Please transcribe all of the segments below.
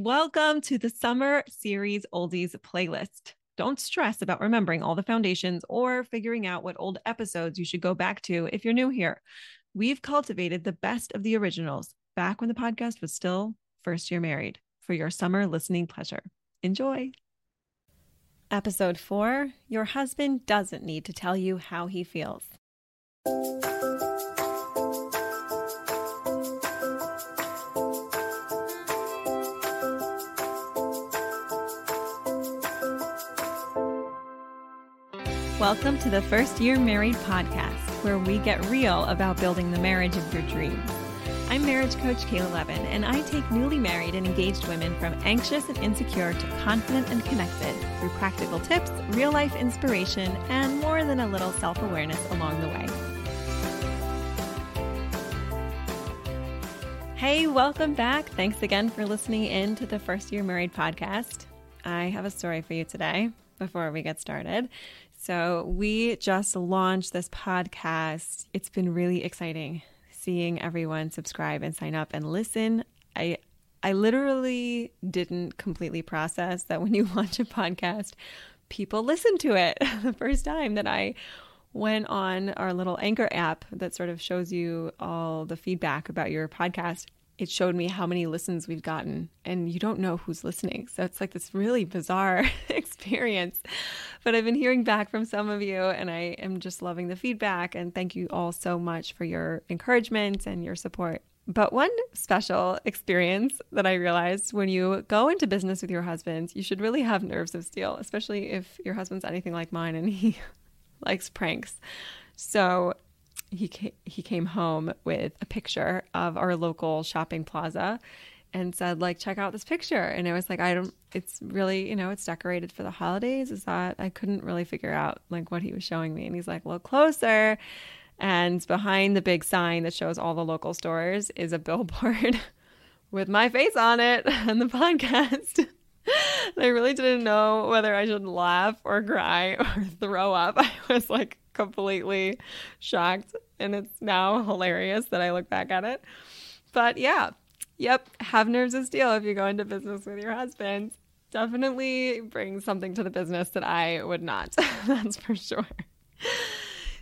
Welcome to the Summer Series Oldies playlist. Don't stress about remembering all the foundations or figuring out what old episodes you should go back to if you're new here. We've cultivated the best of the originals back when the podcast was still first year married for your summer listening pleasure. Enjoy. Episode four Your husband doesn't need to tell you how he feels. Welcome to the First Year Married podcast, where we get real about building the marriage of your dreams. I'm marriage coach Kayla Levin, and I take newly married and engaged women from anxious and insecure to confident and connected through practical tips, real life inspiration, and more than a little self awareness along the way. Hey, welcome back. Thanks again for listening in to the First Year Married podcast. I have a story for you today before we get started. So, we just launched this podcast. It's been really exciting seeing everyone subscribe and sign up and listen. I I literally didn't completely process that when you launch a podcast, people listen to it. the first time that I went on our little Anchor app that sort of shows you all the feedback about your podcast, it showed me how many listens we've gotten and you don't know who's listening. So it's like this really bizarre experience. But i've been hearing back from some of you and i am just loving the feedback and thank you all so much for your encouragement and your support. But one special experience that I realized when you go into business with your husband, you should really have nerves of steel, especially if your husband's anything like mine and he likes pranks. So he came, he came home with a picture of our local shopping plaza and said like check out this picture. And it was like i don't it's really you know it's decorated for the holidays. Is that i couldn't really figure out like what he was showing me. And he's like look closer. And behind the big sign that shows all the local stores is a billboard with my face on it and the podcast. I really didn't know whether I should laugh or cry or throw up. I was like completely shocked. And it's now hilarious that I look back at it. But yeah, yep, have nerves of steel if you go into business with your husband. Definitely bring something to the business that I would not. That's for sure.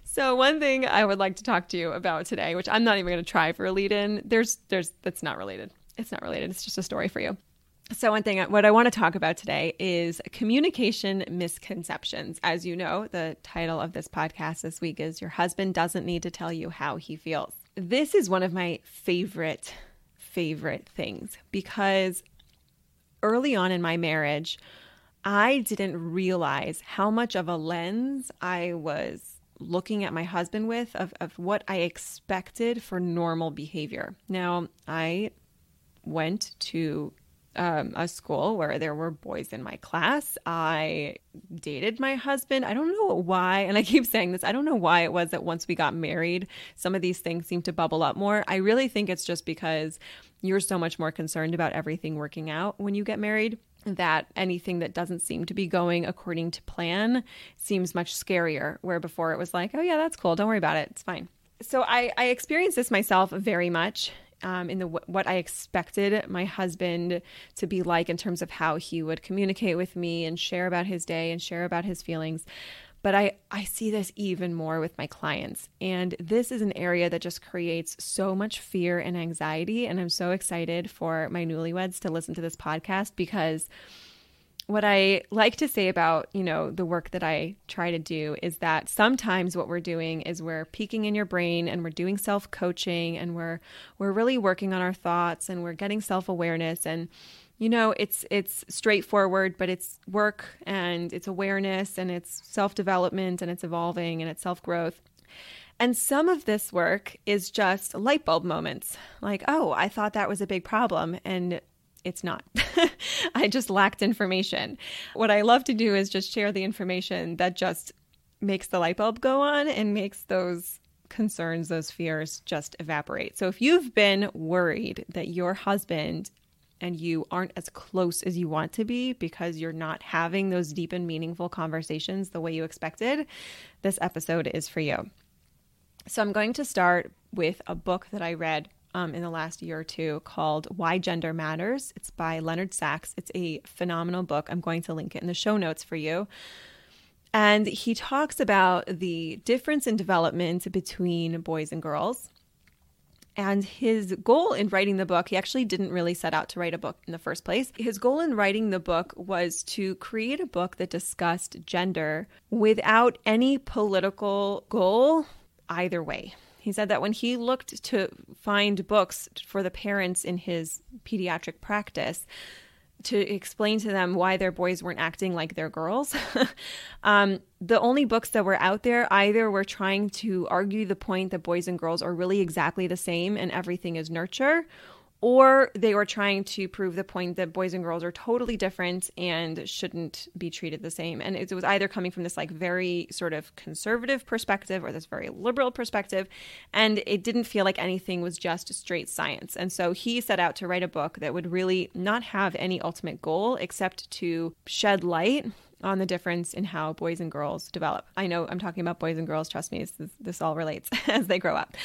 So one thing I would like to talk to you about today, which I'm not even going to try for a lead in, there's there's that's not related. It's not related. It's just a story for you. So, one thing, what I want to talk about today is communication misconceptions. As you know, the title of this podcast this week is Your Husband Doesn't Need to Tell You How He Feels. This is one of my favorite, favorite things because early on in my marriage, I didn't realize how much of a lens I was looking at my husband with of, of what I expected for normal behavior. Now, I went to um, a school where there were boys in my class. I dated my husband. I don't know why, and I keep saying this, I don't know why it was that once we got married, some of these things seem to bubble up more. I really think it's just because you're so much more concerned about everything working out when you get married that anything that doesn't seem to be going according to plan seems much scarier. Where before it was like, oh, yeah, that's cool. Don't worry about it. It's fine. So I, I experienced this myself very much um, in the what I expected my husband to be like in terms of how he would communicate with me and share about his day and share about his feelings. But I, I see this even more with my clients. And this is an area that just creates so much fear and anxiety. And I'm so excited for my newlyweds to listen to this podcast because what I like to say about, you know, the work that I try to do is that sometimes what we're doing is we're peeking in your brain and we're doing self-coaching and we're we're really working on our thoughts and we're getting self-awareness and you know, it's it's straightforward, but it's work and it's awareness and it's self-development and it's evolving and it's self-growth. And some of this work is just light bulb moments. Like, oh, I thought that was a big problem and it's not. I just lacked information. What I love to do is just share the information that just makes the light bulb go on and makes those concerns, those fears just evaporate. So if you've been worried that your husband and you aren't as close as you want to be because you're not having those deep and meaningful conversations the way you expected, this episode is for you. So I'm going to start with a book that I read um, in the last year or two called Why Gender Matters. It's by Leonard Sax. It's a phenomenal book. I'm going to link it in the show notes for you. And he talks about the difference in development between boys and girls. And his goal in writing the book, he actually didn't really set out to write a book in the first place. His goal in writing the book was to create a book that discussed gender without any political goal either way. He said that when he looked to find books for the parents in his pediatric practice, to explain to them why their boys weren't acting like their girls. um, the only books that were out there either were trying to argue the point that boys and girls are really exactly the same and everything is nurture, or they were trying to prove the point that boys and girls are totally different and shouldn't be treated the same. And it was either coming from this like very sort of conservative perspective or this very liberal perspective. And it didn't feel like anything was just straight science. And so he set out to write a book that would really not have any ultimate goal except to shed light on the difference in how boys and girls develop. I know I'm talking about boys and girls, trust me, this, this all relates as they grow up.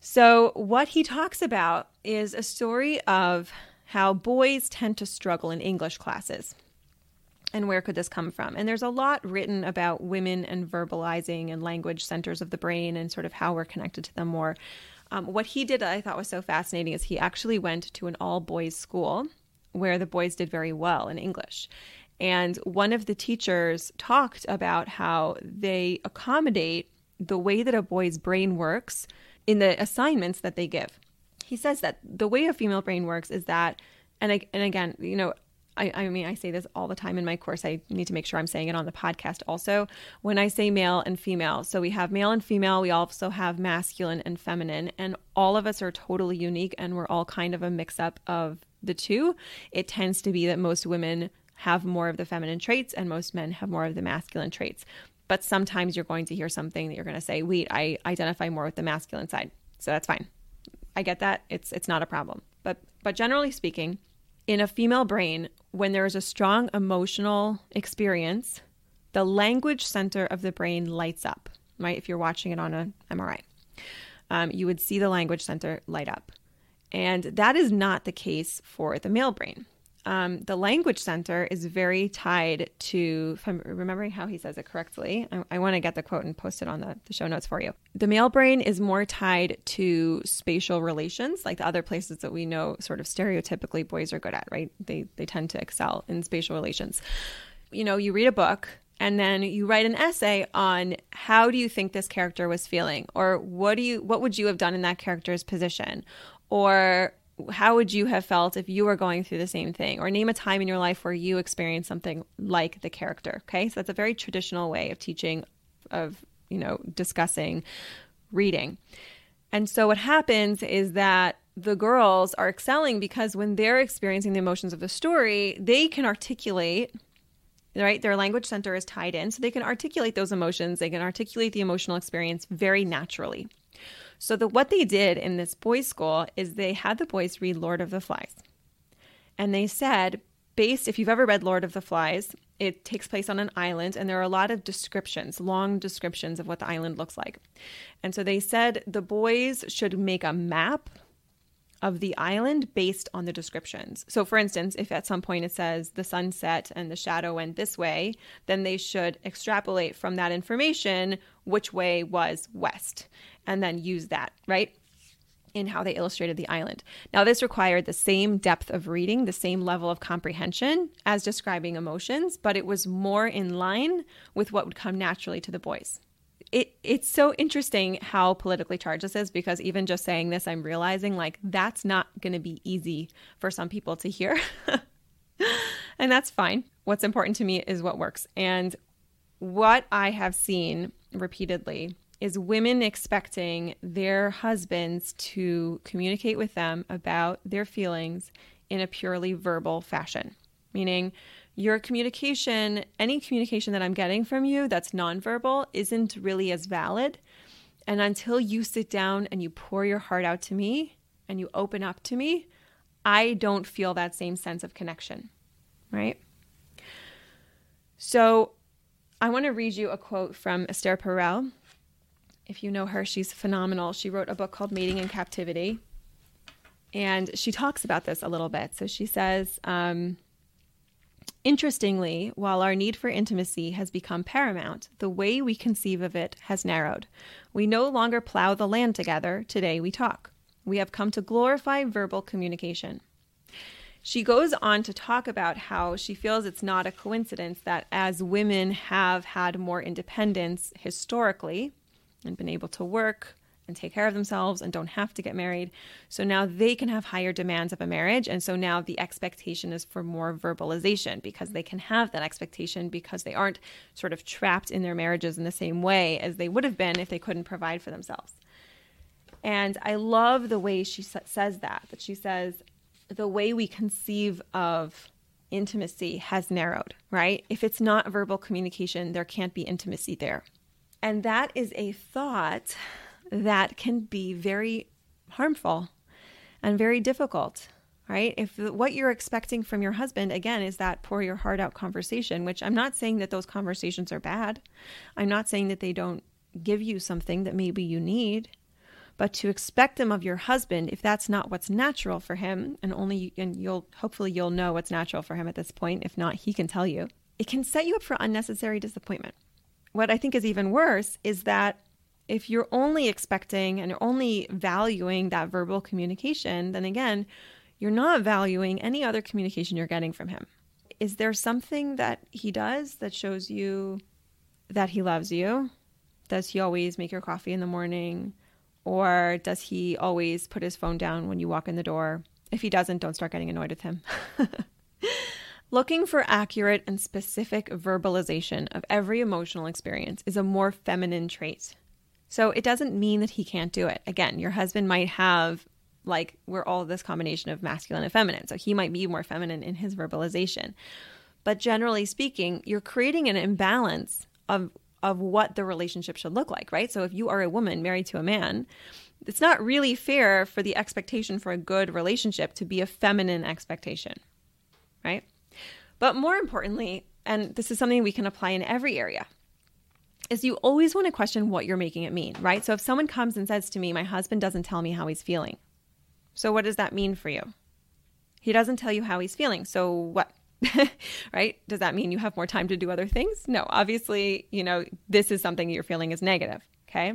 So, what he talks about is a story of how boys tend to struggle in English classes. And where could this come from? And there's a lot written about women and verbalizing and language centers of the brain and sort of how we're connected to them more. Um, what he did that I thought was so fascinating is he actually went to an all boys school where the boys did very well in English. And one of the teachers talked about how they accommodate the way that a boy's brain works in the assignments that they give. He says that the way a female brain works is that, and I, and again, you know, I, I mean, I say this all the time in my course. I need to make sure I'm saying it on the podcast also. When I say male and female, so we have male and female, we also have masculine and feminine, and all of us are totally unique and we're all kind of a mix up of the two. It tends to be that most women have more of the feminine traits and most men have more of the masculine traits but sometimes you're going to hear something that you're going to say, "Wait, I identify more with the masculine side." So that's fine. I get that. It's it's not a problem. But but generally speaking, in a female brain, when there is a strong emotional experience, the language center of the brain lights up, right? If you're watching it on an MRI, um, you would see the language center light up. And that is not the case for the male brain um, the language center is very tied to, if I'm remembering how he says it correctly, I, I want to get the quote and post it on the, the show notes for you. The male brain is more tied to spatial relations, like the other places that we know sort of stereotypically boys are good at, right? They, they tend to excel in spatial relations. You know, you read a book and then you write an essay on how do you think this character was feeling or what do you what would you have done in that character's position or how would you have felt if you were going through the same thing? Or name a time in your life where you experienced something like the character okay? So that's a very traditional way of teaching of you know discussing reading. And so what happens is that the girls are excelling because when they're experiencing the emotions of the story they can articulate right? Their language center is tied in so they can articulate those emotions. They can articulate the emotional experience very naturally so the what they did in this boys' school is they had the boys read Lord of the Flies. And they said, based if you've ever read Lord of the Flies, it takes place on an island and there are a lot of descriptions, long descriptions of what the island looks like. And so they said the boys should make a map of the island based on the descriptions. So, for instance, if at some point it says the sunset and the shadow went this way, then they should extrapolate from that information which way was west and then use that, right? In how they illustrated the island. Now, this required the same depth of reading, the same level of comprehension as describing emotions, but it was more in line with what would come naturally to the boys it it's so interesting how politically charged this is because even just saying this, I'm realizing like that's not going to be easy for some people to hear. and that's fine. What's important to me is what works. And what I have seen repeatedly is women expecting their husbands to communicate with them about their feelings in a purely verbal fashion, meaning your communication, any communication that I'm getting from you that's nonverbal, isn't really as valid. And until you sit down and you pour your heart out to me and you open up to me, I don't feel that same sense of connection, right? So I want to read you a quote from Esther Perel. If you know her, she's phenomenal. She wrote a book called Mating in Captivity. And she talks about this a little bit. So she says, um, Interestingly, while our need for intimacy has become paramount, the way we conceive of it has narrowed. We no longer plow the land together, today we talk. We have come to glorify verbal communication. She goes on to talk about how she feels it's not a coincidence that as women have had more independence historically and been able to work, and take care of themselves and don't have to get married. So now they can have higher demands of a marriage. And so now the expectation is for more verbalization because they can have that expectation because they aren't sort of trapped in their marriages in the same way as they would have been if they couldn't provide for themselves. And I love the way she says that, that she says the way we conceive of intimacy has narrowed, right? If it's not verbal communication, there can't be intimacy there. And that is a thought that can be very harmful and very difficult, right? If what you're expecting from your husband, again, is that pour your heart out conversation, which I'm not saying that those conversations are bad. I'm not saying that they don't give you something that maybe you need. But to expect them of your husband, if that's not what's natural for him, and only and you'll hopefully you'll know what's natural for him at this point. If not, he can tell you. It can set you up for unnecessary disappointment. What I think is even worse is that if you're only expecting and you're only valuing that verbal communication, then again, you're not valuing any other communication you're getting from him. Is there something that he does that shows you that he loves you? Does he always make your coffee in the morning? Or does he always put his phone down when you walk in the door? If he doesn't, don't start getting annoyed with him. Looking for accurate and specific verbalization of every emotional experience is a more feminine trait so it doesn't mean that he can't do it. Again, your husband might have like we're all this combination of masculine and feminine. So he might be more feminine in his verbalization. But generally speaking, you're creating an imbalance of of what the relationship should look like, right? So if you are a woman married to a man, it's not really fair for the expectation for a good relationship to be a feminine expectation, right? But more importantly, and this is something we can apply in every area, is you always want to question what you're making it mean, right? So if someone comes and says to me, My husband doesn't tell me how he's feeling. So what does that mean for you? He doesn't tell you how he's feeling. So what? right? Does that mean you have more time to do other things? No, obviously, you know, this is something you're feeling is negative. Okay.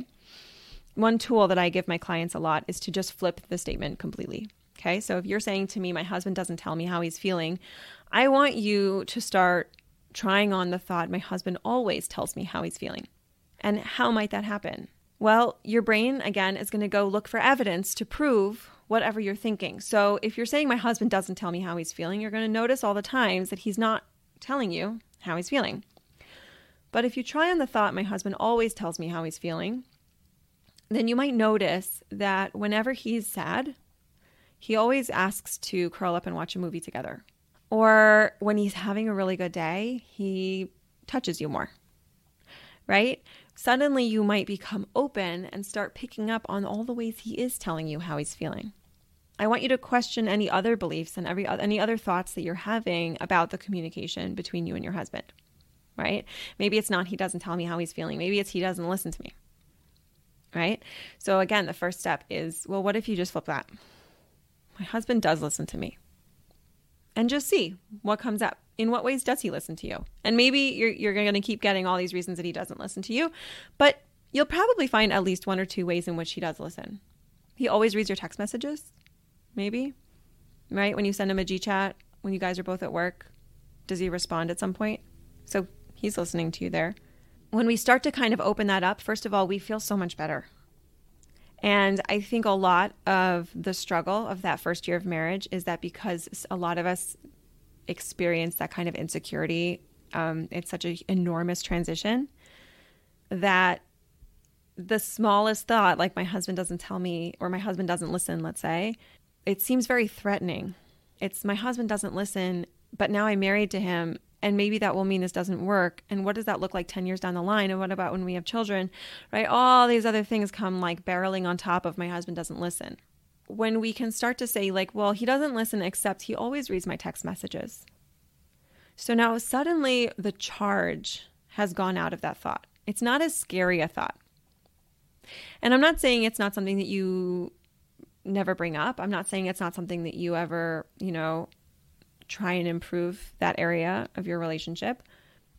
One tool that I give my clients a lot is to just flip the statement completely. Okay. So if you're saying to me, my husband doesn't tell me how he's feeling, I want you to start trying on the thought, my husband always tells me how he's feeling. And how might that happen? Well, your brain, again, is going to go look for evidence to prove whatever you're thinking. So if you're saying, my husband doesn't tell me how he's feeling, you're going to notice all the times that he's not telling you how he's feeling. But if you try on the thought, my husband always tells me how he's feeling, then you might notice that whenever he's sad, he always asks to curl up and watch a movie together. Or when he's having a really good day, he touches you more, right? Suddenly you might become open and start picking up on all the ways he is telling you how he's feeling. I want you to question any other beliefs and every any other thoughts that you're having about the communication between you and your husband. Right? Maybe it's not he doesn't tell me how he's feeling. Maybe it's he doesn't listen to me. Right? So again, the first step is, well, what if you just flip that? My husband does listen to me and just see what comes up. In what ways does he listen to you? And maybe you're, you're going to keep getting all these reasons that he doesn't listen to you, but you'll probably find at least one or two ways in which he does listen. He always reads your text messages, maybe, right? When you send him a G chat, when you guys are both at work, does he respond at some point? So he's listening to you there. When we start to kind of open that up, first of all, we feel so much better and I think a lot of the struggle of that first year of marriage is that because a lot of us experience that kind of insecurity, um, it's such an enormous transition that the smallest thought, like my husband doesn't tell me or my husband doesn't listen, let's say, it seems very threatening. It's my husband doesn't listen, but now I'm married to him and maybe that will mean this doesn't work and what does that look like 10 years down the line and what about when we have children right? All these other things come like barreling on top of my husband doesn't listen. When we can start to say like well he doesn't listen except he always reads my text messages. So now suddenly the charge has gone out of that thought. It's not as scary a thought. And i'm not saying it's not something that you never bring up. I'm not saying it's not something that you ever, you know, try and improve that area of your relationship.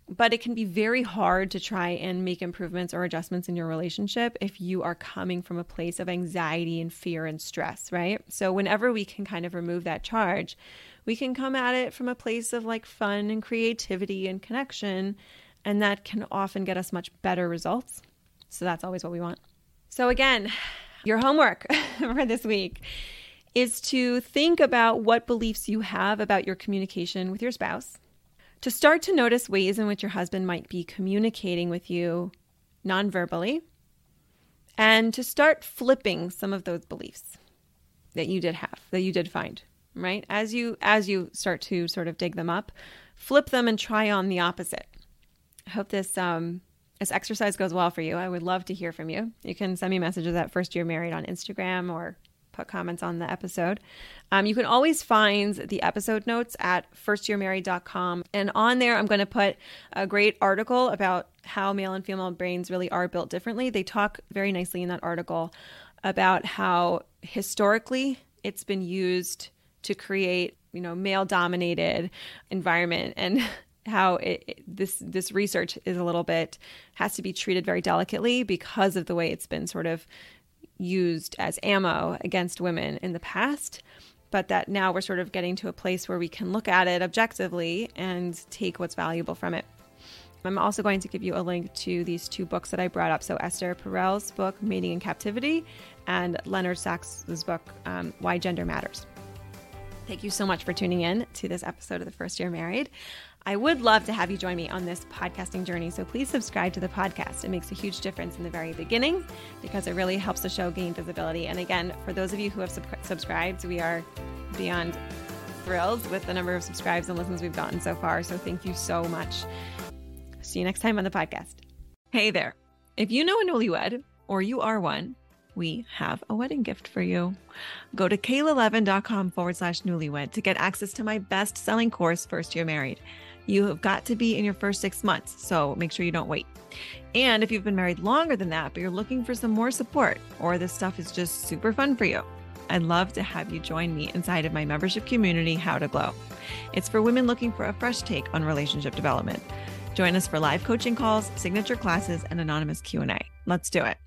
But it can be very hard to try and make improvements or adjustments in your relationship if you are coming from a place of anxiety and fear and stress, right? So, whenever we can kind of remove that charge, we can come at it from a place of like fun and creativity and connection. And that can often get us much better results. So, that's always what we want. So, again, your homework for this week is to think about what beliefs you have about your communication with your spouse, to start to notice ways in which your husband might be communicating with you non-verbally, and to start flipping some of those beliefs that you did have, that you did find, right? As you as you start to sort of dig them up, flip them and try on the opposite. I hope this um, this exercise goes well for you. I would love to hear from you. You can send me messages at First Year Married on Instagram or put comments on the episode. Um, you can always find the episode notes at firstyearmarried.com. And on there, I'm going to put a great article about how male and female brains really are built differently. They talk very nicely in that article about how historically it's been used to create, you know, male dominated environment and how it, it, this this research is a little bit has to be treated very delicately because of the way it's been sort of used as ammo against women in the past, but that now we're sort of getting to a place where we can look at it objectively and take what's valuable from it. I'm also going to give you a link to these two books that I brought up. So, Esther Perel's book, Mating in Captivity, and Leonard Sax's book, um, Why Gender Matters. Thank you so much for tuning in to this episode of The First Year Married. I would love to have you join me on this podcasting journey. So please subscribe to the podcast. It makes a huge difference in the very beginning because it really helps the show gain visibility. And again, for those of you who have sub- subscribed, we are beyond thrilled with the number of subscribes and listens we've gotten so far. So thank you so much. See you next time on the podcast. Hey there. If you know a newlywed or you are one, we have a wedding gift for you. Go to kaylalevin.com forward slash newlywed to get access to my best selling course, First Year Married. You have got to be in your first six months, so make sure you don't wait. And if you've been married longer than that, but you're looking for some more support, or this stuff is just super fun for you, I'd love to have you join me inside of my membership community, How to Glow. It's for women looking for a fresh take on relationship development. Join us for live coaching calls, signature classes, and anonymous Q&A. Let's do it.